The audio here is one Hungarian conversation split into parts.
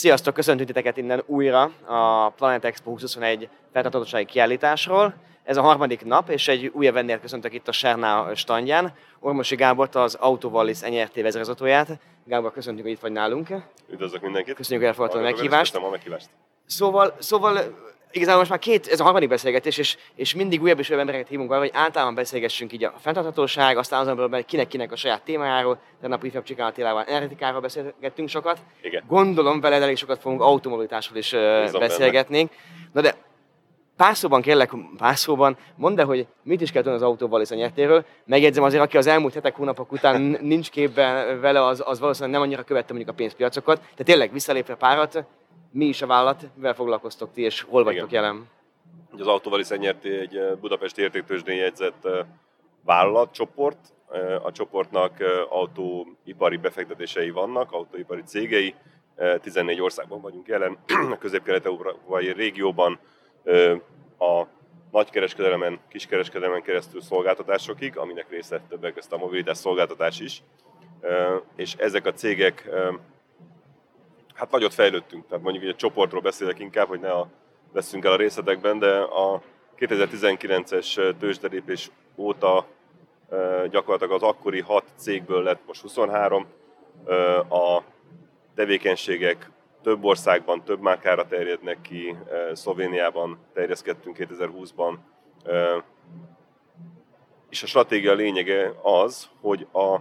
Sziasztok, köszöntünk titeket innen újra a Planet Expo 2021 feltarthatósági kiállításról. Ez a harmadik nap, és egy újabb vendéget köszöntök itt a Serná standján. Ormosi Gábort, az Autovallis NRT vezérvezetőjét. Gábor, köszöntjük, hogy itt vagy nálunk. Üdvözlök mindenkit. Köszönjük, hogy elfogadtad a meghívást. a meghívást. Szóval, szóval igazából most már két, ez a harmadik beszélgetés, és, és mindig újabb és újabb embereket hívunk arra, hogy általában beszélgessünk így a fenntarthatóság, aztán azonban kinek-kinek a saját témájáról, tegnap ifjabb Csikán Attilával energetikáról beszélgettünk sokat. Igen. Gondolom veled elég sokat fogunk automobilitásról is Bízom beszélgetni. Na de pár szóban kérlek, pár szóban, mondd el, hogy mit is kell tudni az autóval és a nyertéről. Megjegyzem azért, aki az elmúlt hetek, hónapok után nincs képben vele, az, az valószínűleg nem annyira követte mondjuk a pénzpiacokat. Tehát tényleg visszalépve párat, mi is a vállalat, mivel foglalkoztok ti, és hol vagytok Igen. jelen? Az Autóval is nyerti egy eh, Budapesti értéktősdén jegyzett eh, vállalatcsoport. Eh, a csoportnak autóipari befektetései vannak, autóipari cégei. 14 országban vagyunk jelen, a közép-kelet-európai régióban a nagykereskedelemen, kiskereskedelemen keresztül szolgáltatásokig, aminek része többek között a mobilitás szolgáltatás is. És ezek a cégek hát nagyot fejlődtünk, tehát mondjuk egy csoportról beszélek inkább, hogy ne a, veszünk el a részletekben, de a 2019-es tőzsdelépés óta gyakorlatilag az akkori 6 cégből lett most 23. A tevékenységek több országban, több márkára terjednek ki, Szlovéniában terjeszkedtünk 2020-ban, és a stratégia lényege az, hogy a,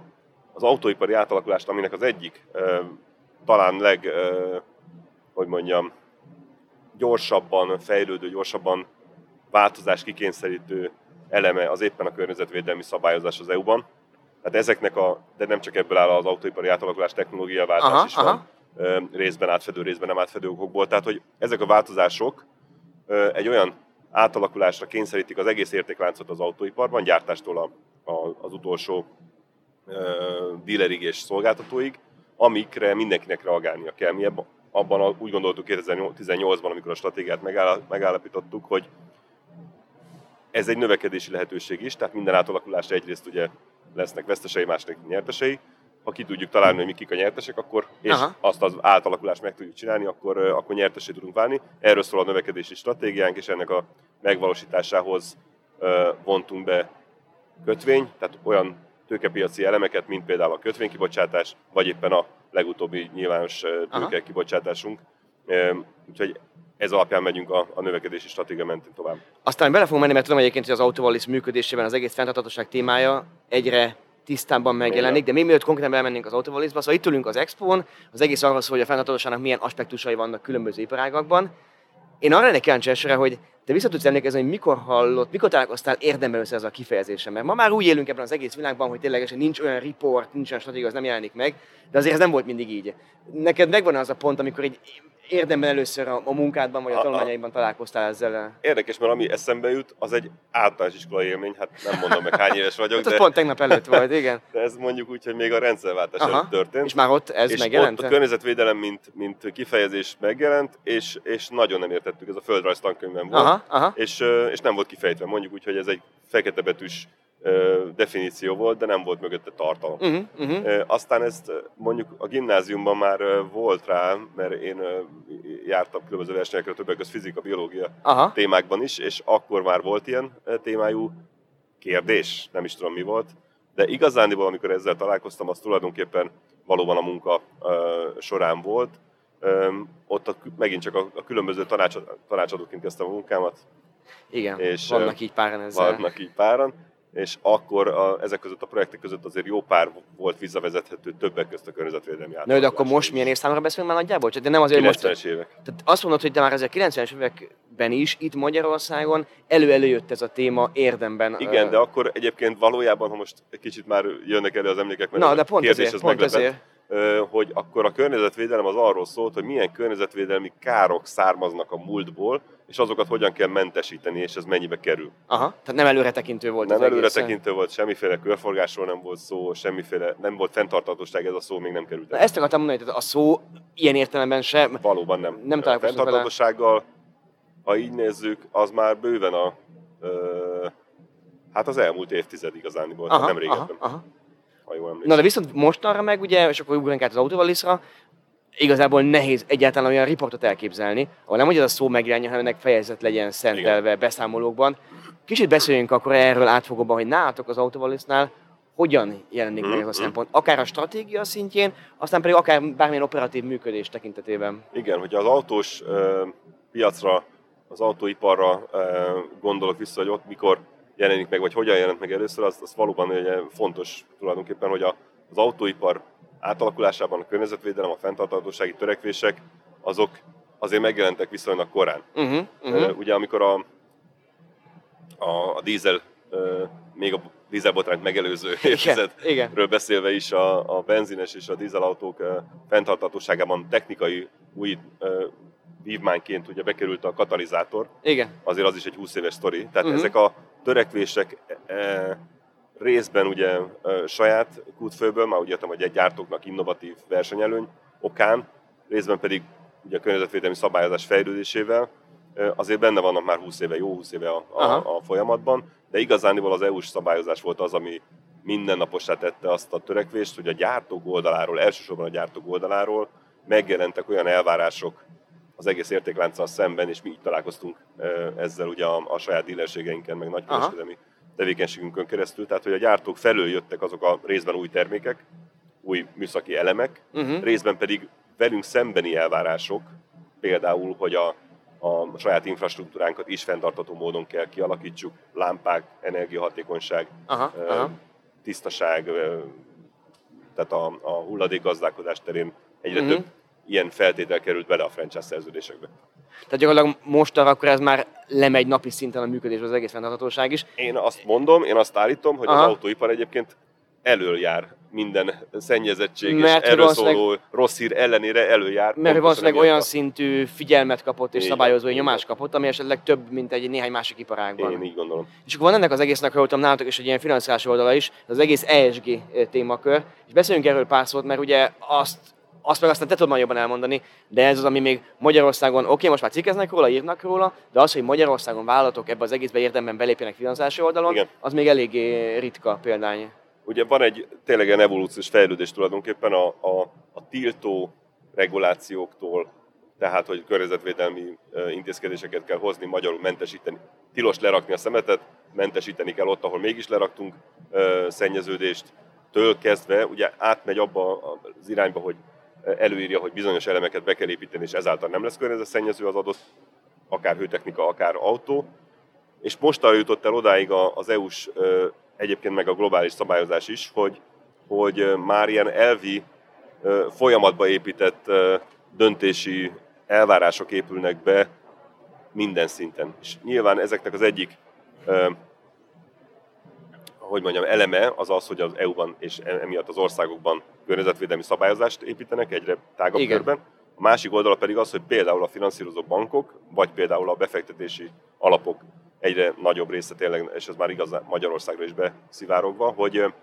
az autóipari átalakulást, aminek az egyik talán leg, hogy mondjam, gyorsabban fejlődő, gyorsabban változás kikényszerítő eleme az éppen a környezetvédelmi szabályozás az EU-ban. Tehát ezeknek a, de nem csak ebből áll az autóipari átalakulás, technológia változás aha, is aha. van, részben átfedő, részben nem átfedő okokból. Tehát, hogy ezek a változások egy olyan átalakulásra kényszerítik az egész értékláncot az autóiparban, gyártástól a, a, az utolsó dealerig és szolgáltatóig, amikre mindenkinek reagálnia kell. Mi abban úgy gondoltuk 2018-ban, amikor a stratégiát megállapítottuk, hogy ez egy növekedési lehetőség is, tehát minden átalakulásra egyrészt ugye lesznek vesztesei, másnak nyertesei. Ha ki tudjuk találni, hogy mi kik a nyertesek, akkor, és Aha. azt az átalakulást meg tudjuk csinálni, akkor, akkor nyertesé tudunk válni. Erről szól a növekedési stratégiánk, és ennek a megvalósításához vontunk be kötvény, tehát olyan tőkepiaci elemeket, mint például a kötvénykibocsátás, vagy éppen a legutóbbi nyilvános tőkekibocsátásunk. Úgyhogy ez alapján megyünk a, a növekedési stratégia mentén tovább. Aztán bele fogunk menni, mert tudom egyébként, hogy az Autovalis működésében az egész fenntarthatóság témája egyre tisztában megjelenik, de még mielőtt konkrétan elmennénk az Autovalisba, szóval itt ülünk az Expon, az egész arról szól, hogy a fenntarthatóságnak milyen aspektusai vannak különböző iparágakban. Én arra lennék kíváncsi hogy te vissza tudsz emlékezni, hogy mikor hallott, mikor találkoztál érdemben össze ez a kifejezéssel? Mert ma már úgy élünk ebben az egész világban, hogy ténylegesen nincs olyan report, nincs olyan stratégia, az nem jelenik meg, de azért ez nem volt mindig így. Neked megvan az a pont, amikor egy érdemben először a, a munkádban vagy a, a tanulmányaiban találkoztál ezzel? Érdekes, mert ami eszembe jut, az egy általános iskolai élmény, hát nem mondom meg hány éves vagyok. hát de... pont tegnap előtt volt, igen. De ez mondjuk úgy, hogy még a rendszerváltás Aha. előtt történt. És már ott ez és megjelent? Ott a környezetvédelem, mint, mint kifejezés megjelent, és, és nagyon nem értettük, ez a földrajz tankönyvben volt, aha, aha. És, és nem volt kifejtve. Mondjuk úgy, hogy ez egy fekete betűs definíció volt, de nem volt mögötte tartalom. Uh-huh, uh-huh. Aztán ezt mondjuk a gimnáziumban már volt rá, mert én jártam különböző versenyekre, többek között fizika, biológia Aha. témákban is, és akkor már volt ilyen témájú kérdés, nem is tudom mi volt, de igazándiból, amikor ezzel találkoztam, az tulajdonképpen valóban a munka során volt. Ott a, megint csak a, a különböző tanács, tanácsadóként kezdtem a munkámat. Igen, és vannak így páran ezzel. Vannak így páran és akkor a, ezek között a projektek között azért jó pár volt visszavezethető többek között a környezetvédelmi Na, de akkor most milyen évszámra beszélünk már nagyjából? De nem azért 90-es most... évek. Tehát azt mondod, hogy de már azért 90-es években is itt Magyarországon elő-előjött ez a téma érdemben. Igen, uh... de akkor egyébként valójában, ha most egy kicsit már jönnek elő az emlékek, mert Na, de pont kérdés ezért, pont ezért hogy akkor a környezetvédelem az arról szólt, hogy milyen környezetvédelmi károk származnak a múltból, és azokat hogyan kell mentesíteni, és ez mennyibe kerül. Aha, tehát nem előretekintő volt Nem előretekintő volt, semmiféle körforgásról nem volt szó, semmiféle, nem volt fenntartatóság, ez a szó még nem került. Na, ezt akartam mondani, hogy a szó ilyen értelemben sem. Valóban nem. Nem találkoztunk Fenntartatósággal, ha így nézzük, az már bőven a, ö, hát az elmúlt évtized igazán volt, aha, nem régebben. Aha, aha. Ha jól Na de viszont mostanra meg ugye, és akkor ugrunk át az autóvaliszra, igazából nehéz egyáltalán olyan riportot elképzelni, ahol nem hogy ez a szó megjelenjen, hanem ennek fejezet legyen szentelve Igen. beszámolókban. Kicsit beszéljünk akkor erről átfogóban, hogy nálatok az Autovalisnál hogyan jelenik meg ez a mhm, szempont, akár a stratégia szintjén, aztán pedig akár bármilyen operatív működés tekintetében. Igen, hogy az autós uh, piacra, az autóiparra uh, gondolok vissza, hogy ott mikor jelenik meg, vagy hogyan jelent meg először, az, az valóban ugye fontos tulajdonképpen, hogy a, az autóipar átalakulásában a környezetvédelem, a fenntarthatósági törekvések, azok azért megjelentek viszonylag korán. Uh-huh, uh-huh. Ugye amikor a, a, a dízel, még a dízelbotrányt megelőző évtizedről beszélve is a, a benzines és a dízelautók fenntarthatóságában technikai új vívmányként ugye bekerült a katalizátor. Igen. Azért az is egy 20 éves sztori. Tehát uh-huh. ezek a törekvések e, részben ugye e, saját kútfőből, már úgy értem, hogy egy gyártóknak innovatív versenyelőny okán, részben pedig ugye a környezetvédelmi szabályozás fejlődésével, e, azért benne vannak már 20 éve, jó 20 éve a, a, a folyamatban, de igazániból az EU-s szabályozás volt az, ami mindennaposá tette azt a törekvést, hogy a gyártók oldaláról, elsősorban a gyártók oldaláról megjelentek olyan elvárások az egész értéklánccal szemben, és mi így találkoztunk ezzel ugye a, a saját dílerségeinken, meg nagykereskedelmi tevékenységünkön keresztül. Tehát, hogy a gyártók felől jöttek azok a részben új termékek, új műszaki elemek, uh-huh. részben pedig velünk szembeni elvárások, például, hogy a, a saját infrastruktúránkat is fenntartató módon kell kialakítsuk, lámpák, energiahatékonyság, aha, ö, aha. tisztaság, ö, tehát a, a hulladékgazdálkodás terén egyre uh-huh. több ilyen feltétel került bele a franchise szerződésekbe. Tehát gyakorlatilag most arra akkor ez már lemegy napi szinten a működés az egész fenntarthatóság is. Én azt mondom, én azt állítom, hogy Aha. az autóipar egyébként előjár minden szennyezettség mert és erről szóló rossz hír ellenére előjár. Mert valószínűleg olyan szintű figyelmet kapott és szabályozói nyomást kapott, ami esetleg több, mint egy néhány másik iparágban. Én így gondolom. És akkor van ennek az egésznek, ha voltam nálatok is egy ilyen finanszírozás oldala is, az egész ESG témakör. És beszéljünk erről pár szót, mert ugye azt azt meg aztán te tudod jobban elmondani, de ez az, ami még Magyarországon, oké, okay, most már cikkeznek róla, írnak róla, de az, hogy Magyarországon vállalatok ebbe az egészbe érdemben belépjenek finanszási oldalon, Igen. az még eléggé ritka példány. Ugye van egy tényleg egy evolúciós fejlődés tulajdonképpen a, a, a tiltó regulációktól, tehát hogy környezetvédelmi intézkedéseket kell hozni, magyarul mentesíteni, tilos lerakni a szemetet, mentesíteni kell ott, ahol mégis leraktunk szennyeződést, től kezdve ugye átmegy abba az irányba, hogy előírja, hogy bizonyos elemeket be kell építeni, és ezáltal nem lesz környezetszennyező az adott, akár hőtechnika, akár autó. És most jutott el odáig az EU-s, egyébként meg a globális szabályozás is, hogy, hogy már ilyen elvi folyamatba épített döntési elvárások épülnek be minden szinten. És nyilván ezeknek az egyik hogy mondjam, eleme az az, hogy az EU-ban és emiatt az országokban környezetvédelmi szabályozást építenek egyre tágabb Igen. körben. A másik oldala pedig az, hogy például a finanszírozó bankok, vagy például a befektetési alapok egyre nagyobb része tényleg, és ez már igaz Magyarországra is beszivárogva, hogy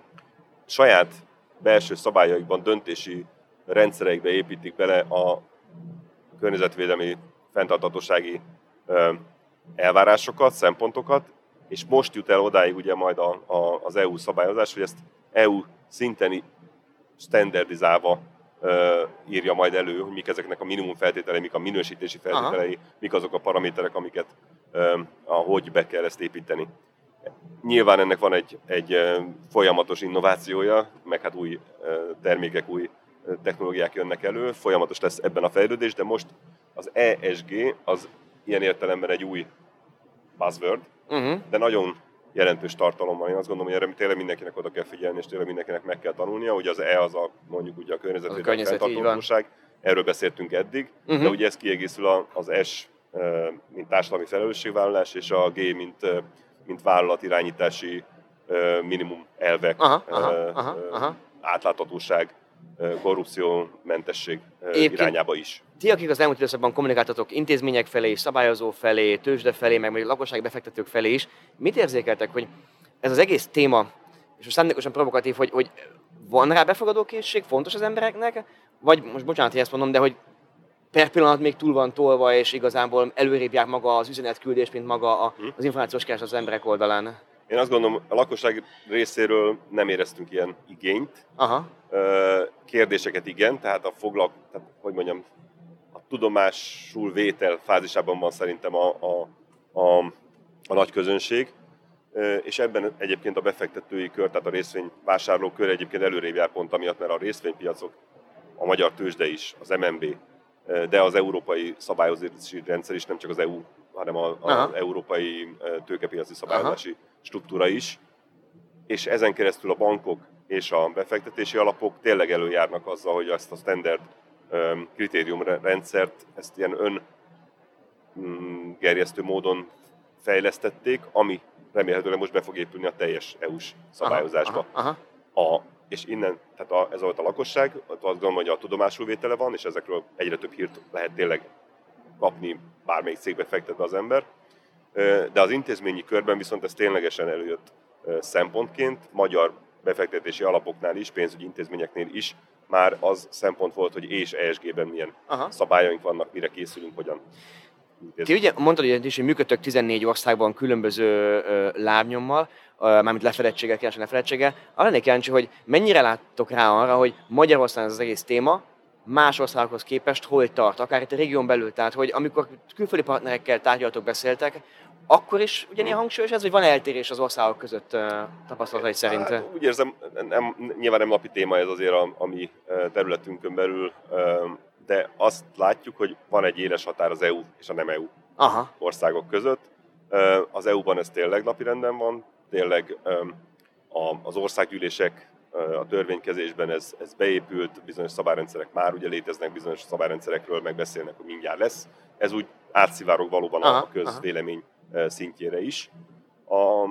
saját belső szabályaikban, döntési rendszereikbe építik bele a környezetvédelmi fenntartatósági elvárásokat, szempontokat, és most jut el odáig ugye majd a, a, az EU szabályozás, hogy ezt EU szinten standardizálva ö, írja majd elő, hogy mik ezeknek a minimum feltételei, mik a minősítési feltételei, Aha. mik azok a paraméterek, amiket ö, ahogy be kell ezt építeni. Nyilván ennek van egy, egy folyamatos innovációja, meg hát új termékek, új technológiák jönnek elő, folyamatos lesz ebben a fejlődés, de most az ESG az ilyen értelemben egy új buzzword, uh-huh. de nagyon jelentős tartalom van. Én azt gondolom, hogy erre tényleg mindenkinek oda kell figyelni, és tényleg mindenkinek meg kell tanulnia. Ugye az E az a mondjuk ugye a környezetvédelmi fenntarthatóság, erről beszéltünk eddig, uh-huh. de ugye ez kiegészül az S, mint társadalmi felelősségvállalás, és a G, mint, mint vállalatirányítási minimum elvek, aha, aha, aha, aha. átláthatóság, korrupciómentesség irányába is ti, akik az elmúlt időszakban kommunikáltatok intézmények felé, szabályozó felé, tőzsde felé, meg a lakosság befektetők felé is, mit érzékeltek, hogy ez az egész téma, és most szándékosan provokatív, hogy, hogy van rá befogadó készség, fontos az embereknek, vagy most bocsánat, hogy ezt mondom, de hogy per pillanat még túl van tolva, és igazából előrébb jár maga az üzenetküldés, mint maga a, hm? az információs keres az emberek oldalán. Én azt gondolom, a lakosság részéről nem éreztünk ilyen igényt. Aha. Kérdéseket igen, tehát a foglalk, tehát, hogy mondjam, a tudomásul vétel fázisában van szerintem a, a, a, a nagy közönség, és ebben egyébként a befektetői kör, tehát a részvényvásárlók kör egyébként előrébb jár pont amiatt, mert a részvénypiacok, a magyar tőzsde is, az MNB, de az európai szabályozási rendszer is, nem csak az EU, hanem az európai tőkepiaci szabályozási Aha. struktúra is, és ezen keresztül a bankok és a befektetési alapok tényleg előjárnak azzal, hogy ezt a standard kritériumrendszert, ezt ilyen ön mm, gerjesztő módon fejlesztették, ami remélhetőleg most be fog épülni a teljes EU-s szabályozásba. Aha, aha. A, és innen, tehát a, ez volt a lakosság, azt gondolom, hogy a tudomásul vétele van, és ezekről egyre több hírt lehet tényleg kapni, bármelyik cégbe fektetve az ember. De az intézményi körben viszont ez ténylegesen előjött szempontként, magyar befektetési alapoknál is, pénzügyi intézményeknél is már az szempont volt, hogy és ESG-ben milyen Aha. szabályaink vannak, mire készülünk, hogyan. Ti ugye mondtad hogy is, hogy működtök 14 országban különböző ö, lábnyommal, ö, mármint lefedettséggel, kérdésen lefedettséggel. Arra lennék kíváncsi, hogy mennyire láttok rá arra, hogy Magyarországon ez az egész téma, más országokhoz képest hol tart, akár itt a régión belül, tehát hogy amikor külföldi partnerekkel tárgyaltok, beszéltek, akkor is ugyanilyen hangsúlyos ez, hogy van eltérés az országok között uh, tapasztalatai szerint? Hát, úgy érzem, nem, nyilván nem napi téma ez azért a, a mi területünkön belül, de azt látjuk, hogy van egy éles határ az EU és a nem EU Aha. országok között. Az EU-ban ez tényleg napirenden van, tényleg az országgyűlések a törvénykezésben ez, ez beépült, bizonyos szabályrendszerek már ugye léteznek, bizonyos szabályrendszerekről megbeszélnek, hogy mindjárt lesz. Ez úgy átszivárog valóban aha, a közvélemény aha. szintjére is. A,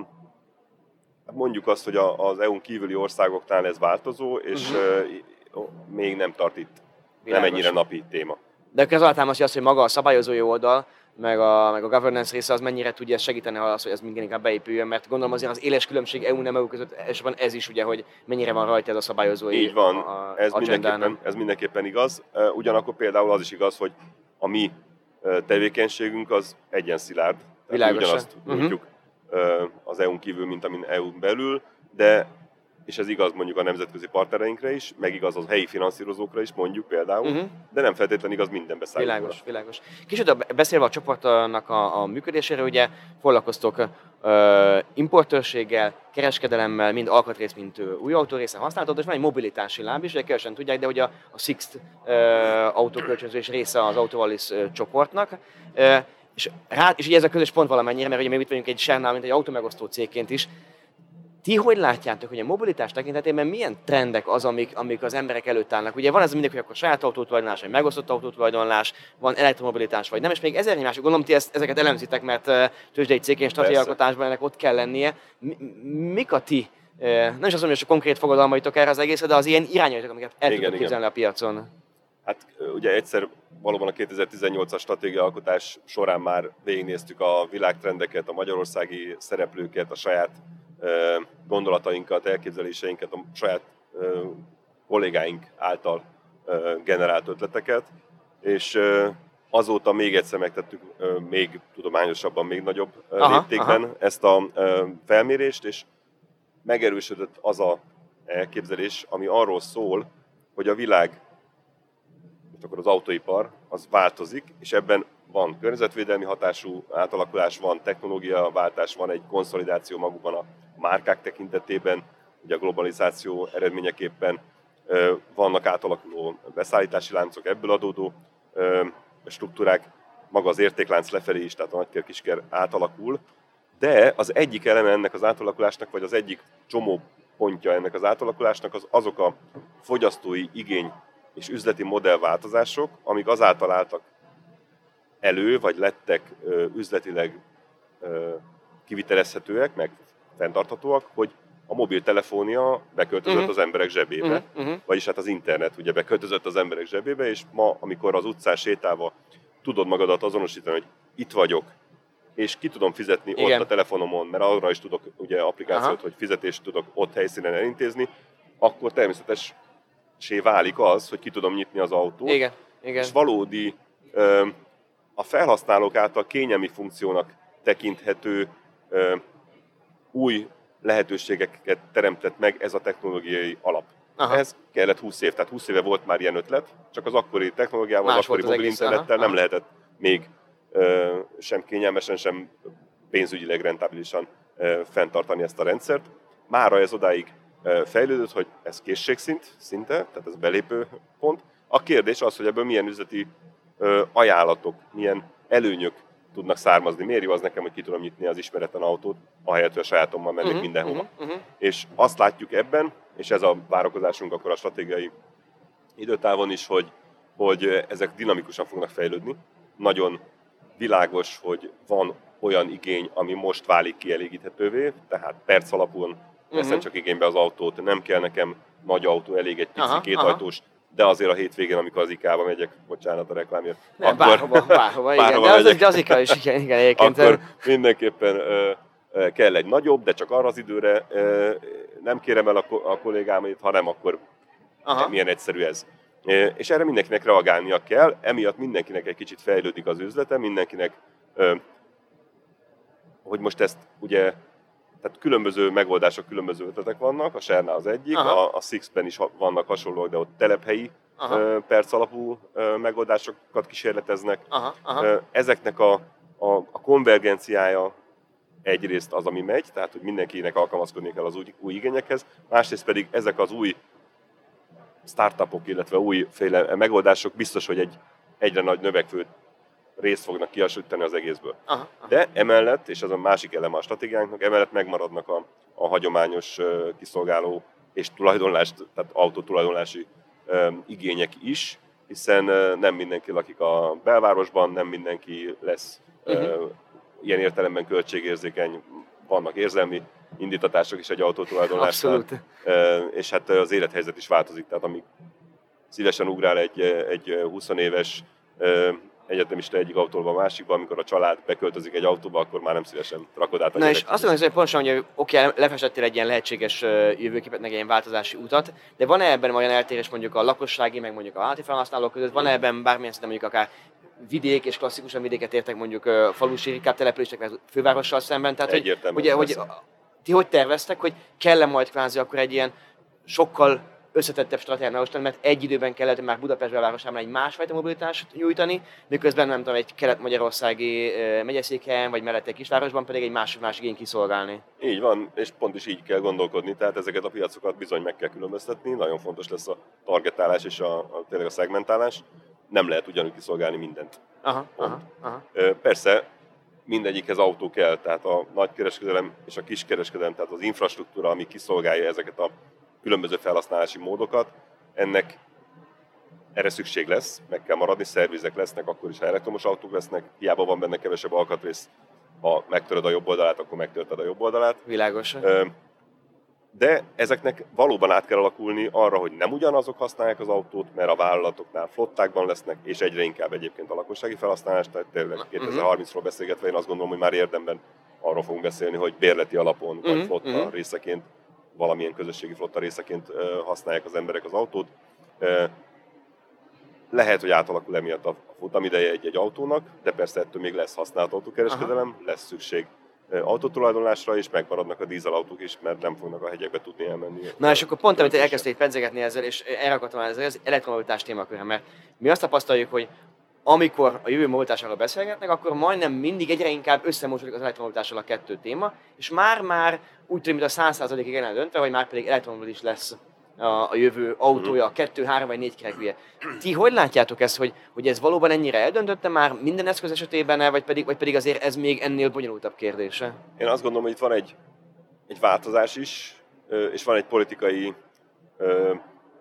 mondjuk azt, hogy az EU-n kívüli országoknál ez változó, és uh-huh. még nem tart itt Világos. nem ennyire napi téma. De ez alátámasztja azt, hogy maga a szabályozói oldal, meg a, meg a governance része az mennyire tudja segíteni az, hogy ez minden inkább beépüljön, mert gondolom azért az éles különbség EU nem EU között, és van ez is ugye, hogy mennyire van rajta ez a szabályozói Így van, a, a ez, mindenképpen, ez mindenképpen igaz. Ugyanakkor például az is igaz, hogy a mi tevékenységünk az egyen szilárd. Világos. Ugyanazt uh-huh. az EU-n kívül, mint amin EU-n belül, de és ez igaz mondjuk a nemzetközi partnereinkre is, meg igaz az helyi finanszírozókra is, mondjuk például, uh-huh. de nem feltétlenül igaz minden beszállítóra. Világos, világos. Kicsit beszélve a csoportnak a, a működésére, ugye foglalkoztok uh, importőrséggel, kereskedelemmel, mind alkatrész, mint új autórészen használható, és van egy mobilitási láb is, ugye kevesen tudják, de ugye a, a Sixt uh, autókölcsönzés része az Autovalis csoportnak. Uh, és, rá, és így ez a közös pont valamennyire, mert ugye mi itt vagyunk egy Sernál, mint egy automegosztó cégként is, ti hogy látjátok, hogy a mobilitás tekintetében milyen trendek az, amik, amik az emberek előtt állnak? Ugye van ez mindig, hogy akkor saját autótulajdonlás, vagy megosztott autótulajdonlás, van elektromobilitás, vagy nem, és még ezer mások. Gondolom, ti ezt, ezeket elemzitek, mert tőzsdei cégként stratégiai alkotásban ennek ott kell lennie. Mi, mik a ti nem is azt mondom, hogy a konkrét fogadalmaitok erre az egészre, de az ilyen irányaitok, amiket el tudok képzelni a piacon. Hát ugye egyszer valóban a 2018-as stratégiaalkotás során már végignéztük a világtrendeket, a magyarországi szereplőket, a saját gondolatainkat, elképzeléseinket, a saját kollégáink által generált ötleteket, és azóta még egyszer megtettük még tudományosabban, még nagyobb aha, léptékben aha. ezt a felmérést, és megerősödött az a elképzelés, ami arról szól, hogy a világ, most akkor az autóipar, az változik, és ebben van környezetvédelmi hatású átalakulás, van technológiaváltás, van egy konszolidáció magukban a márkák tekintetében, ugye a globalizáció eredményeképpen vannak átalakuló beszállítási láncok, ebből adódó struktúrák, maga az értéklánc lefelé is, tehát a nagyker kisker átalakul, de az egyik eleme ennek az átalakulásnak, vagy az egyik csomó pontja ennek az átalakulásnak az azok a fogyasztói igény és üzleti modellváltozások, amik azáltal álltak elő, vagy lettek üzletileg kivitelezhetőek, meg fenntarthatóak, hogy a mobiltelefónia beköltözött uh-huh. az emberek zsebébe, uh-huh. vagyis hát az internet ugye beköltözött az emberek zsebébe, és ma, amikor az utcán sétálva tudod magadat azonosítani, hogy itt vagyok, és ki tudom fizetni Igen. ott a telefonomon, mert arra is tudok ugye applikációt, Aha. hogy fizetést tudok ott helyszínen elintézni, akkor természetesen válik az, hogy ki tudom nyitni az autót, Igen. Igen. és valódi a felhasználók által kényelmi funkciónak tekinthető új lehetőségeket teremtett meg ez a technológiai alap. Aha. Ez kellett 20 év, tehát 20 éve volt már ilyen ötlet, csak az akkori technológiával, Más az akkori mobil internettel nem lehetett még ö, sem kényelmesen, sem pénzügyileg rentábilisan ö, fenntartani ezt a rendszert. Mára ez odáig ö, fejlődött, hogy ez készségszint, szinte, tehát ez belépő pont. A kérdés az, hogy ebből milyen üzleti ö, ajánlatok, milyen előnyök tudnak származni. Miért jó az nekem, hogy ki tudom nyitni az ismeretlen autót, ahelyett, hogy a sajátommal mennék Mhm, mindenhova. mhm, mhm. És azt látjuk ebben, és ez a várakozásunk akkor a stratégiai időtávon is, hogy, hogy ezek dinamikusan fognak fejlődni. Nagyon világos, hogy van olyan igény, ami most válik kielégíthetővé, tehát perc alapon veszem Mhm. csak igénybe az autót, nem kell nekem nagy autó, elég egy pici Aha, kétajtós, de azért a hétvégén, amikor az IK-ba megyek, bocsánat a reklámért, Nem, bárhova, bárhova, igen. bárhova de, az, megyek. az IKEA is, igen, igen egyébként. akkor mindenképpen ö, ö, kell egy nagyobb, de csak arra az időre ö, nem kérem el a, a kollégámait, ha nem, akkor Aha. milyen egyszerű ez. É, És erre mindenkinek reagálnia kell, emiatt mindenkinek egy kicsit fejlődik az üzlete, mindenkinek, ö, hogy most ezt ugye, tehát különböző megoldások, különböző ötletek vannak, a Sernál az egyik, Aha. a, a Sixben is vannak hasonlóak, de ott telephelyi Aha. ö, perc alapú ö, megoldásokat kísérleteznek. Aha, aha. Ö, Ezeknek a, a, a konvergenciája egyrészt az, ami megy, tehát hogy mindenkinek alkalmazkodni kell az új, új igényekhez, másrészt pedig ezek az új startupok, illetve újféle megoldások biztos, hogy egy egyre nagy növekvő részt fognak kiasítani az egészből. aha, aha. De emellett, és ez a másik eleme a stratégiánknak, emellett megmaradnak a, a hagyományos kiszolgáló és tulajdonlást, tehát autótulajdonlási igények is, hiszen nem mindenki lakik a belvárosban, nem mindenki lesz ö, ilyen értelemben költségérzékeny, vannak érzelmi indítatások is egy autótulajdonlásnál. És hát az élethelyzet is változik, tehát amíg szívesen ugrál egy, egy 20 éves egyetemista egyik autóba a másikba, amikor a család beköltözik egy autóba, akkor már nem szívesen rakod át a Na és azt mondom, hogy pontosan, hogy oké, lefestettél egy ilyen lehetséges jövőképet, meg egy ilyen változási utat, de van-e ebben olyan eltérés mondjuk a lakossági, meg mondjuk a vállalati felhasználók között, van-e ebben bármilyen szinten mondjuk akár vidék és klasszikusan vidéket értek mondjuk falusi rikább települések fővárossal szemben, tehát hogy, Egyértelmű, ugye, hogy ti hogy terveztek, hogy kell-e majd kvázi akkor egy ilyen sokkal összetettebb stratégiánál most, mert egy időben kellett már Budapest belvárosában egy másfajta mobilitást nyújtani, miközben nem tudom, egy kelet-magyarországi ö, megyeszékhelyen, vagy mellette egy kisvárosban pedig egy más, más igény kiszolgálni. Így van, és pont is így kell gondolkodni, tehát ezeket a piacokat bizony meg kell különböztetni, nagyon fontos lesz a targetálás és a, a tényleg a szegmentálás, nem lehet ugyanúgy kiszolgálni mindent. Aha, aha, aha. Ö, Persze mindegyikhez autó kell, tehát a nagykereskedelem és a kiskereskedelem, tehát az infrastruktúra, ami kiszolgálja ezeket a különböző felhasználási módokat, ennek erre szükség lesz, meg kell maradni, szervizek lesznek, akkor is, ha elektromos autók lesznek, hiába van benne kevesebb alkatrész, ha megtöröd a jobb oldalát, akkor megtörted a jobb oldalát. Világos. De ezeknek valóban át kell alakulni arra, hogy nem ugyanazok használják az autót, mert a vállalatoknál flottákban lesznek, és egyre inkább egyébként a lakossági felhasználás, tehát tényleg Mhm. 2030-ról beszélgetve én azt gondolom, hogy már érdemben arról fogunk beszélni, hogy bérleti alapon, vagy Mhm, flotta mhm. részeként, valamilyen közösségi flotta részeként használják az emberek az autót. Lehet, hogy átalakul emiatt a futamideje egy-egy autónak, de persze ettől még lesz használt autókereskedelem, lesz szükség autótulajdonlásra, és megmaradnak a dízelautók is, mert nem fognak a hegyekbe tudni elmenni. Na és akkor pont, amit elkezdtél pedzegetni ezzel, és erre akartam ezzel, az elektromobilitás témakörre, mert mi azt tapasztaljuk, hogy amikor a jövő mobilitásáról beszélgetnek, akkor majdnem mindig egyre inkább összemosódik az elektromobilitással a kettő téma, és már-már úgy tűnik, mint a 100%-ig el döntve, hogy már pedig elektromobilis lesz a, jövő autója, a kettő, három vagy négy kerekűje. Ti hogy látjátok ezt, hogy, hogy ez valóban ennyire eldöntötte már minden eszköz esetében, vagy pedig, vagy pedig azért ez még ennél bonyolultabb kérdése? Én azt gondolom, hogy itt van egy, egy változás is, és van egy politikai,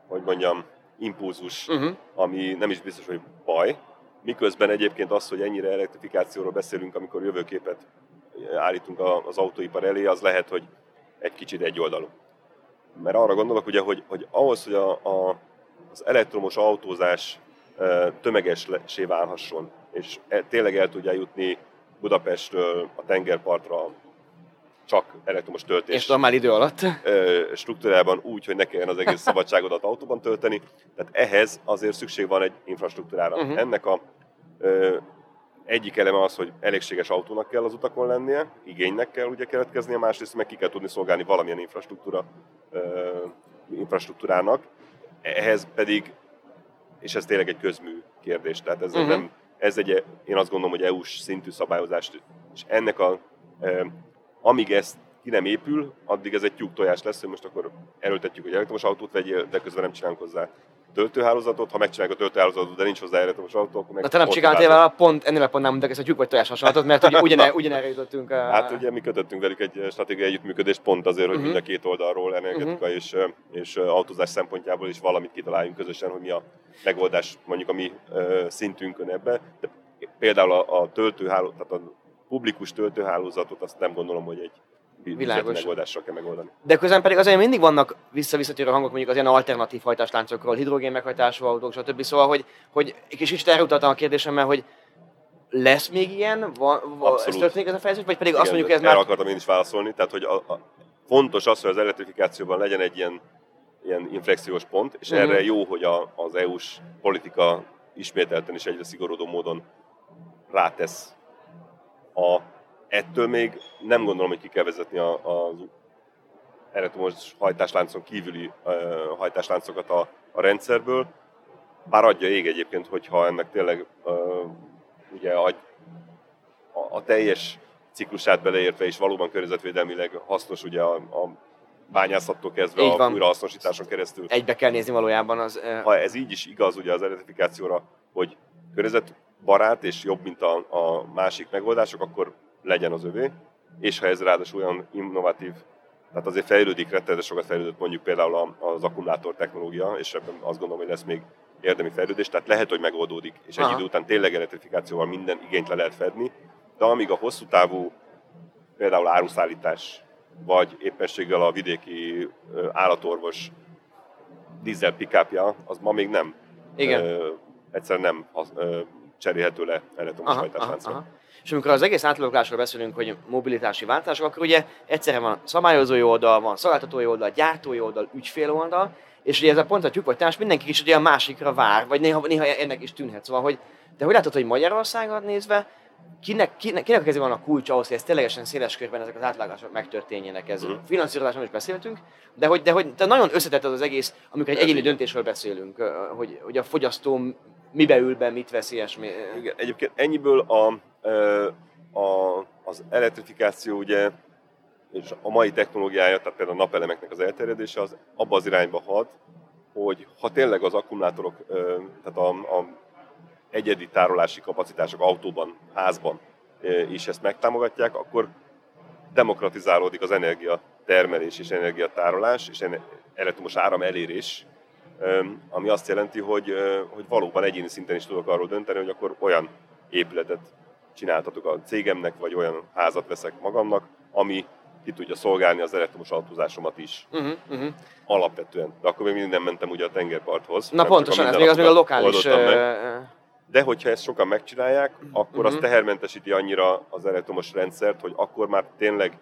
hogy mondjam, impulzus, Uh-huh. ami nem is biztos, hogy baj. Miközben egyébként az, hogy ennyire elektrifikációról beszélünk, amikor jövőképet állítunk az autóipar elé, az lehet, hogy egy kicsit egyoldalú. Mert arra gondolok ugye, hogy, hogy ahhoz, hogy a, a, az elektromos autózás tömegesé válhasson, és e, tényleg el tudja jutni Budapestről a tengerpartra csak elektromos töltés És normál idő alatt. ö, struktúrában úgy, hogy ne kelljen az egész szabadságodat autóban tölteni. Tehát ehhez azért szükség van egy infrastruktúrára. Uh-huh. Ennek a ö, egyik eleme az, hogy elégséges autónak kell az utakon lennie, igénynek kell ugye keletkeznie, másrészt meg ki kell tudni szolgálni valamilyen infrastruktúra, infrastruktúrának. Ehhez pedig, és ez tényleg egy közmű kérdés, tehát ez, uh-huh. nem, ez egy, én azt gondolom, hogy EU-s szintű szabályozást, és ennek a, amíg ez ki nem épül, addig ez egy tyúk tojás lesz, hogy most akkor erőltetjük, hogy elektromos autót vegyél, de közben nem csinálunk hozzá töltőhálózatot, ha megcsinálják a töltőhálózatot, de nincs hozzá elektromos autó, akkor meg... Na te nem csináltél vele pont, ennél a pont nem ez a tyúk vagy tojás hasonlatot, mert ugye ugyanerre, ugyanerre jutottunk. A... Hát ugye mi kötöttünk velük egy stratégiai együttműködést pont azért, hogy uh-huh. mind a két oldalról energetika uh-huh. és, és autózás szempontjából is valamit kitaláljunk közösen, hogy mi a megoldás mondjuk a mi szintünkön ebbe. De például a, a töltőhálózat, tehát a publikus töltőhálózatot azt nem gondolom, hogy egy világos megoldásra kell megoldani. De közben pedig azért mindig vannak visszavisszatérő hangok mondjuk az ilyen alternatív hajtásláncokról, hidrogén meghajtású autók, stb. Szóval, hogy, hogy egy kicsit erre utaltam a kérdésemmel, hogy lesz még ilyen? Va, va, ez történik ez a fejezet? Vagy pedig Igen, azt mondjuk, ez már... akartam én is válaszolni, tehát hogy a, a, fontos az, hogy az elektrifikációban legyen egy ilyen, ilyen inflexiós pont, és mm. erre jó, hogy a, az EU-s politika ismételten is egyre szigorodó módon rátesz a ettől még nem gondolom, hogy ki kell vezetni az elektromos hajtásláncon kívüli hajtásláncokat a, a rendszerből. Bár adja ég egyébként, hogyha ennek tényleg ugye a, a, a teljes ciklusát beleértve és valóban környezetvédelmileg hasznos ugye a, a bányászattól kezdve így a van. újrahasznosításon keresztül. Egybe kell nézni valójában az... Ha ez így is igaz ugye az elektrifikációra, hogy környezetbarát és jobb, mint a, a másik megoldások, akkor legyen az övé, és ha ez ráadásul olyan innovatív, tehát azért fejlődik, rettenetes sokat fejlődött mondjuk például az akkumulátor technológia, és ebben azt gondolom, hogy lesz még érdemi fejlődés, tehát lehet, hogy megoldódik, és egy Aha. idő után tényleg elektrifikációval minden igényt le lehet fedni, de amíg a hosszú távú például áruszállítás, vagy éppenséggel a vidéki állatorvos dízel pikápja, az ma még nem. Igen. Ö, egyszerűen nem az, ö, cserélhető le elektromos hajtásláncra. És amikor az egész átalakulásról beszélünk, hogy mobilitási váltások, akkor ugye egyszerre van szabályozói oldal, van szolgáltatói oldal, gyártói oldal, ügyfél oldal, és ugye ez a pont a tyúk vagy társ, mindenki is ugye a másikra vár, vagy néha, néha ennek is tűnhet. Szóval, hogy, de hogy látod, hogy Magyarországon nézve, kinek, kinek, kinek a kezében van a kulcs ahhoz, hogy ez ténylegesen széles körben ezek az átlagások megtörténjenek. Ez mm. finanszírozásról is beszéltünk, de hogy, de hogy de nagyon összetett az az egész, amikor egy egyéni döntésről beszélünk, hogy, hogy a fogyasztó mibe ül be, mit vesz, ilyesmi. Igen, egyébként ennyiből a, a, az elektrifikáció ugye, és a mai technológiája, tehát például a napelemeknek az elterjedése, az abba az irányba hat, hogy ha tényleg az akkumulátorok, tehát a, a egyedi tárolási kapacitások autóban, házban is ezt megtámogatják, akkor demokratizálódik az energia termelés és energiatárolás és elektromos áram elérés, ami azt jelenti, hogy, hogy valóban egyéni szinten is tudok arról dönteni, hogy akkor olyan épületet csináltatok a cégemnek, vagy olyan házat veszek magamnak, ami ki tudja szolgálni az elektromos autózásomat is. Uh-huh, uh-huh. Alapvetően. De akkor még mindig nem mentem ugye a tengerparthoz. Na pontosan, ez még az még a lokális... De hogyha ezt sokan megcsinálják, akkor uh-huh. az tehermentesíti annyira az elektromos rendszert, hogy akkor már tényleg,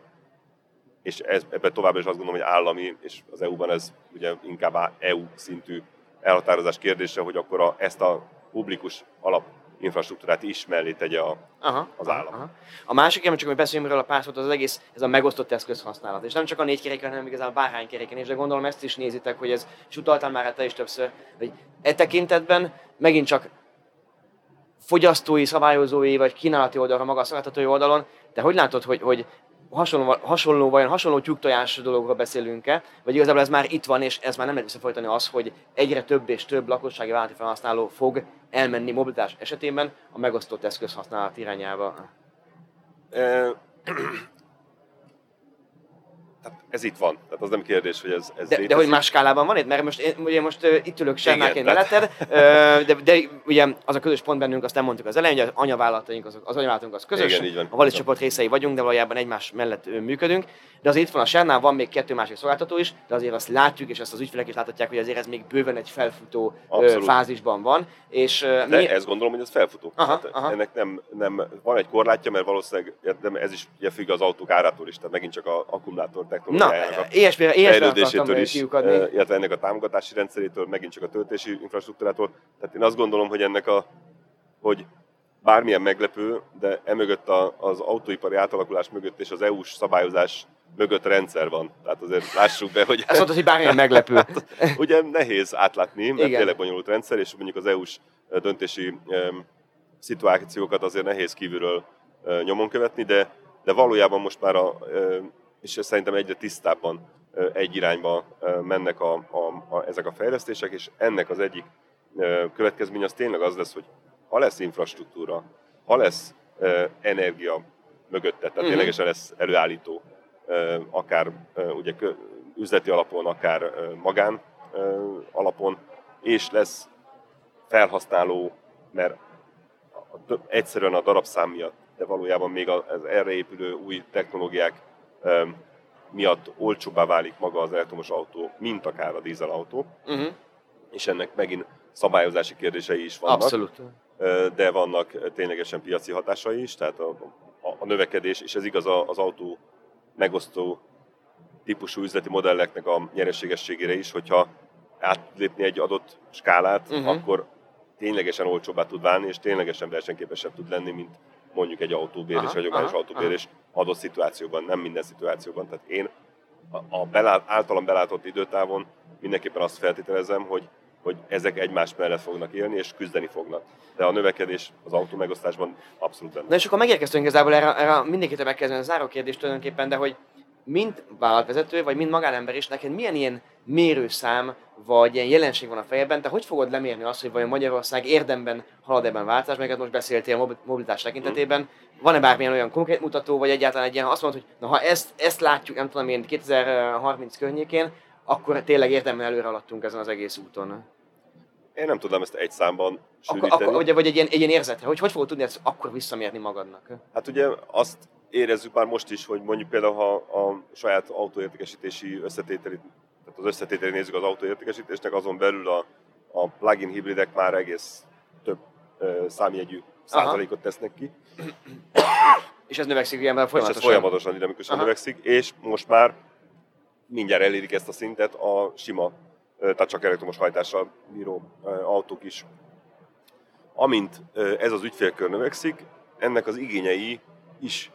és ez, ebben továbbra is azt gondolom, hogy állami, és az EU-ban ez ugye inkább EU szintű elhatározás kérdése, hogy akkor a, ezt a publikus alap infrastruktúrát is mellé tegye a, aha, az állam. Aha. A másik, amit csak hogy beszéljünk róla pár szót, az, az egész ez a megosztott eszközhasználat. És nem csak a négy keréken, hanem igazán bárhány keréken is, de gondolom ezt is nézitek, hogy ez, és utaltál már te is többször, hogy e tekintetben megint csak fogyasztói, szabályozói vagy kínálati oldalra, maga a szolgáltatói oldalon, de hogy látod, hogy, hogy hasonló, hasonló, vajon hasonló tyúktojás dologról beszélünk-e, vagy igazából ez már itt van, és ez már nem lehet visszafolytani az, hogy egyre több és több lakossági vállalati felhasználó fog elmenni mobilitás esetében a megosztott eszköz használat irányába? Tehát ez itt van, tehát az nem kérdés, hogy ez, ez de, de hogy más skálában van itt? Mert most, én, ugye most uh, itt ülök Sermáként melletted, uh, de, de, ugye az a közös pont bennünk, azt nem mondtuk az elején, hogy az anyavállalataink, az, az anyavállalatunk az közös, Igen, így van. a Valis csoport részei vagyunk, de valójában egymás mellett uh, működünk. De azért itt van a Sernál, van még kettő másik szolgáltató is, de azért azt látjuk, és ezt az ügyfelek is láthatják, hogy azért ez még bőven egy felfutó Abszolút. fázisban van. És, de mi... ezt gondolom, hogy ez felfutó. Aha, hát aha. Ennek nem, nem, van egy korlátja, mert valószínűleg ez is ugye függ az autók árától is, tehát megint csak a akkumulátor technológiájának a ilyesmire, fejlődésétől is, illetve ennek a támogatási rendszerétől, megint csak a töltési infrastruktúrától. Tehát én azt gondolom, hogy ennek a, hogy bármilyen meglepő, de emögött a, az autóipari átalakulás mögött és az EU-s szabályozás mögött rendszer van. Tehát azért lássuk be, hogy... Ezt mondtad, hogy bármilyen meglepő. Hát, ugye nehéz átlátni, mert Igen. tényleg bonyolult rendszer, és mondjuk az EU-s döntési em, szituációkat azért nehéz kívülről e, nyomon követni, de, de valójában most már, a, e, és szerintem egyre tisztábban e, egy irányba mennek a, a, a, ezek a fejlesztések, és ennek az egyik következmény az tényleg az lesz, hogy ha lesz infrastruktúra, ha lesz energia mögötte, tehát Mhm. ténylegesen lesz előállító, akár ugye üzleti alapon, akár magán alapon, és lesz felhasználó, mert egyszerűen a darabszám miatt, de valójában még az erre épülő új technológiák miatt olcsóbbá válik maga az elektromos autó, mint akár a dízelautó, Uh-huh. és ennek megint szabályozási kérdései is vannak Abszolút. De vannak ténylegesen piaci hatásai is, tehát a, a, a növekedés, és ez igaz az autó megosztó típusú üzleti modelleknek a nyereségességére is, hogyha átlépni egy adott skálát, uh-huh. akkor ténylegesen olcsóbbá tud válni, és ténylegesen versenyképesebb tud lenni, mint mondjuk egy autóbérés, Aha, hagyományos aha, autóbérés adott szituációban, nem minden szituációban. Tehát én a, a belát, általam belátott időtávon mindenképpen azt feltételezem, hogy, hogy ezek egymás mellett fognak élni, és küzdeni fognak. De a növekedés az autó megosztásban abszolút benne. Na és akkor megérkeztünk igazából erre, erre mindenkitől megkezdeni a záró kérdést tulajdonképpen, de hogy mind vállalatvezető, vagy mind magánember is, neked milyen ilyen mérőszám, vagy ilyen jelenség van a fejedben, te hogy fogod lemérni azt, hogy vajon Magyarország érdemben halad ebben változás, mert most beszéltél mobi- mobilitás tekintetében, van-e bármilyen olyan konkrét mutató, vagy egyáltalán egy ilyen, azt mondod, hogy na, ha ezt, ezt látjuk, nem tudom én, 2030 környékén, akkor tényleg érdemben előre haladtunk ezen az egész úton. Én nem tudom ezt egy számban Akkor, sűríteni. akkor, vagy, vagy egy, ilyen, egy ilyen érzetre, hogy hogy fogod tudni ezt akkor visszamérni magadnak? Hát ugye azt érezzük már most is, hogy mondjuk például, ha a saját autóértékesítési összetételét, tehát az összetételét nézzük az autóértékesítésnek, azon belül a, a plug-in hibridek már egész több ö, számjegyű százalékot tesznek ki, És ez növekszik ilyenben és folyamatosan. ez folyamatosan dinamikusan Aha. növekszik, és most már mindjárt elérik ezt a szintet a sima, tehát csak elektromos hajtással bíró autók is. Amint ez az ügyfélkör növekszik, ennek az igényei is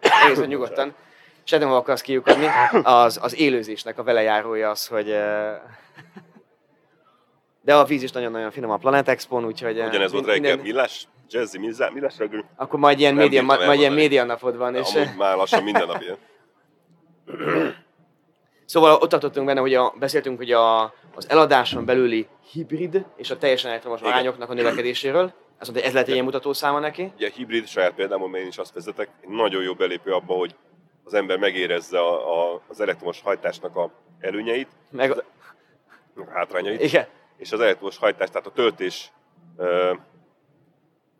Egészen nyugodtan. Nem akarsz kiukadni. Az, az élőzésnek a velejárója az, hogy... eh, De a víz is nagyon-nagyon finom a Planet Expo-n, úgyhogy... eh, Ugyanez volt min- reggel, minden- millás, jazzy, millás, reggel. Akkor majd ilyen, média, bírtam majd, ilyen média napod van. És, Amúgy már lassan minden nap ilyen. Szóval ott tartottunk benne, hogy a, beszéltünk hogy a, az eladáson belüli hibrid és a teljesen elektromos Igen. arányoknak a növekedéséről. Azt mondta, ez lehet egy ilyen mutatószáma neki. Ugye a hibrid saját példámon, mert én is azt vezetek, nagyon jó belépő abba, hogy az ember megérezze a, a, az elektromos hajtásnak a előnyeit, Meg, a hátrányait, igen, és az elektromos hajtás, tehát a töltés ö,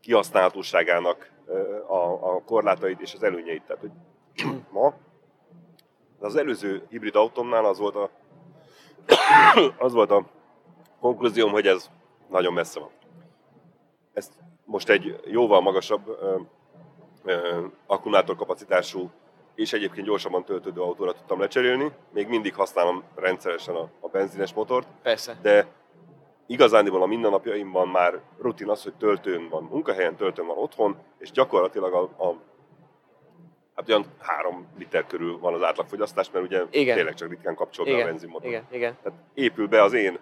kihasználhatóságának ö, a, a korlátait és az előnyeit. Tehát, hogy ma az előző hibrid autómnál az volt a, az volt a konklúzióm, hogy ez nagyon messze van. Ezt most egy jóval magasabb akkumulátorkapacitású és egyébként gyorsabban töltődő autóra tudtam lecserélni. Még mindig használom rendszeresen a, a benzines motort, persze. de igazándiból a mindennapjaimban már rutin az, hogy töltőn van munkahelyen, töltőn van otthon, és gyakorlatilag a, a hát olyan három liter körül van az átlagfogyasztás, mert ugye Igen. tényleg csak ritkán kapcsol be a Igen, benzinmotor. igen, igen. Tehát épül be az én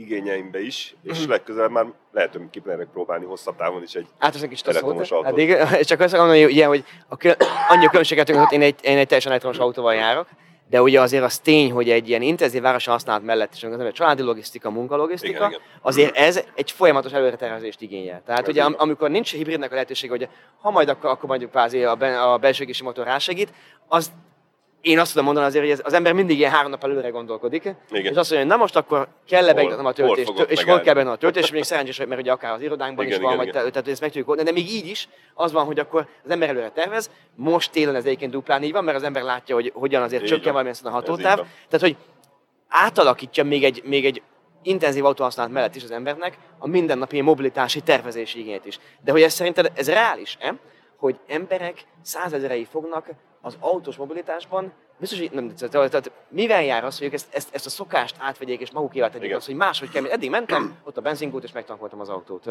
igényeimbe is, és legközelebb már lehet, hogy ki merek próbálni hosszabb távon is egy kicsit a szót. Elektromos autót. Addig, csak azt mondom, hogy, ugye, hogy a kö- annyi a különbséget, hogy én egy, én egy teljesen elektromos autóval járok, de ugye azért az tény, hogy egy ilyen intenzív városi használat mellett is, ember családi logisztika, munkalogisztika, Igen, igen. azért ez egy folyamatos előretervezést igényel. Tehát Ez ugye am- amikor nincs hibridnek a lehetőség, hogy ha majd akkor, akkor mondjuk kvázi a, ben, a belső égési motor rásegít, az én azt tudom mondani azért, hogy ez, az ember mindig ilyen három nap előre gondolkodik, Igen. és azt mondja, hogy na most akkor kell-e Hol- beignatom a hol töltést, fogok és hol megállni? kell benne a töltés, és még szerencsés, mert ugye akár az irodánkban Igen, is van, igen, vagy igen. te- tehát ezt meg tudjuk oldani, de még így is az van, hogy akkor az ember előre tervez, most télen ez egyébként duplán így van, mert az ember látja, hogy hogyan azért csökken valamilyen a hatótáv, tehát hogy átalakítja még egy, még egy intenzív autóhasználat mellett is az embernek a mindennapi mobilitási tervezési igényét is. De hogy ez szerinted ez reális-e, hogy emberek százezerei fognak az autós mobilitásban, biztos, hogy nem, tehát, tehát mivel jár az, hogy ők ezt, ezt, ezt a szokást átvegyék és maguk élet tegyék Igen. az, hogy máshogy kell, eddig mentem, ott a benzinkút és megtankoltam az autót.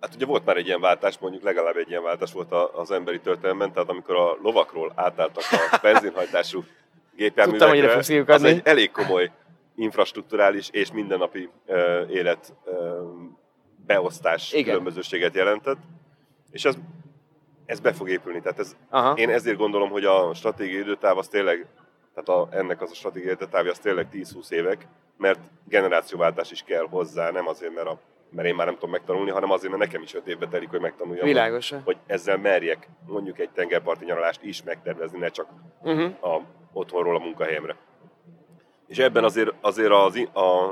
Hát ugye volt már egy ilyen váltás, mondjuk legalább egy ilyen váltás volt az emberi történelemben, tehát amikor a lovakról átálltak a benzinhajtású gépjárművekre, az egy elég komoly infrastruktúrális és mindennapi uh, élet uh, beosztás Igen. különbözőséget jelentett, és ez, ez be fog épülni. Tehát ez, Aha. én ezért gondolom, hogy a stratégiai időtáv az tényleg, tehát a, ennek az a stratégiai időtávja az tényleg 10-20 évek, mert generációváltás is kell hozzá, nem azért, mert, a, mert én már nem tudom megtanulni, hanem azért, mert nekem is öt évbe telik, hogy megtanuljam. Világos. Hogy, hogy ezzel merjek mondjuk egy tengerparti nyaralást is megtervezni, ne csak uh-huh. a, otthonról a munkahelyemre. És ebben azért, azért az, a,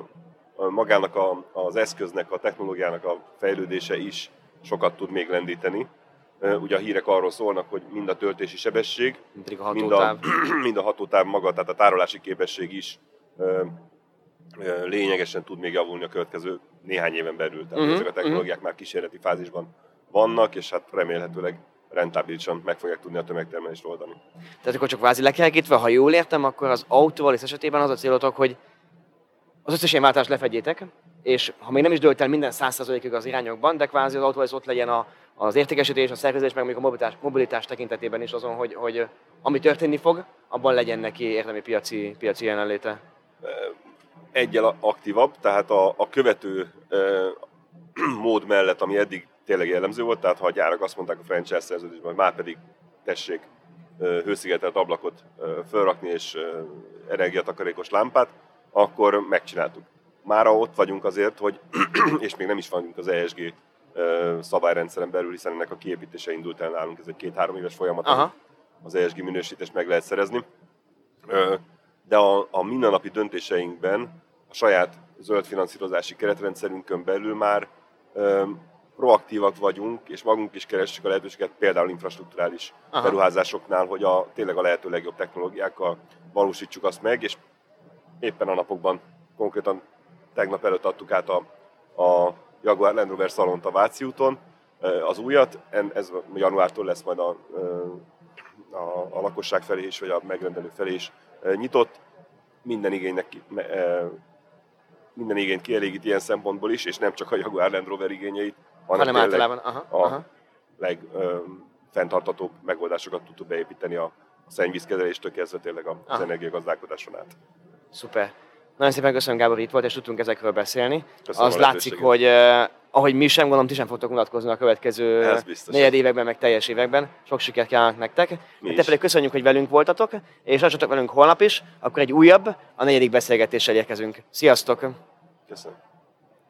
a magának a, az eszköznek, a technológiának a fejlődése is sokat tud még lendíteni. Ugye a hírek arról szólnak, hogy mind a töltési sebesség, a mind, a, mind a hatótáv maga, tehát a tárolási képesség is lényegesen tud még javulni a következő néhány éven belül. Tehát uh-huh, ezek a technológiák uh-huh. már kísérleti fázisban vannak, és hát remélhetőleg rentábilisan meg fogják tudni a tömegtermelést oldani. Tehát akkor csak vázi lekerekítve, ha jól értem, akkor az autóval esetében az a célotok, hogy az összes ilyen váltást lefedjétek, és ha még nem is dölt el minden 100%-ig az irányokban, de kvázi az autóval ott legyen a, az értékesítés, a szervezés, meg még a mobilitás, mobilitás tekintetében is azon, hogy, hogy ami történni fog, abban legyen neki érdemi piaci, piaci jelenléte. Egyel aktívabb, tehát a, a követő e, mód mellett, ami eddig tényleg jellemző volt, tehát ha a gyárak azt mondták a franchise szerződésben, hogy már pedig tessék hőszigetelt ablakot felrakni és energiatakarékos lámpát, akkor megcsináltuk. Mára ott vagyunk azért, hogy, és még nem is vagyunk az ESG szabályrendszeren belül, hiszen ennek a kiépítése indult el nálunk, ez egy két-három éves folyamat, Aha. az ESG minősítést meg lehet szerezni. De a, a mindennapi döntéseinkben a saját zöld finanszírozási keretrendszerünkön belül már proaktívak vagyunk, és magunk is keressük a lehetőséget, például infrastruktúrális Aha. beruházásoknál, hogy a, tényleg a lehető legjobb technológiákkal valósítsuk azt meg, és éppen a napokban, konkrétan tegnap előtt adtuk át a, a Jaguar Land Rover szalont a Váci úton, az újat, ez januártól lesz majd a, a, a lakosság felé is, vagy a megrendelő felé is nyitott. Minden igénynek minden igényt kielégít ilyen szempontból is, és nem csak a Jaguar Land Rover igényeit, hanem, hanem általában aha, a aha. legfenntartatóbb megoldásokat tudtuk beépíteni a, a szennyvízkezeléstől kezdve tényleg az energiagazdálkodáson át. Szuper. Nagyon szépen köszönöm, Gábor, itt volt, és tudtunk ezekről beszélni. Köszönöm az látszik, hogy uh, ahogy mi sem, gondolom, ti sem fogtok mutatkozni a következő negyed években, meg teljes években. Sok sikert kívánok nektek. Mi Te pedig köszönjük, hogy velünk voltatok, és tartsatok velünk holnap is, akkor egy újabb, a negyedik beszélgetéssel érkezünk. Sziasztok! Köszönöm.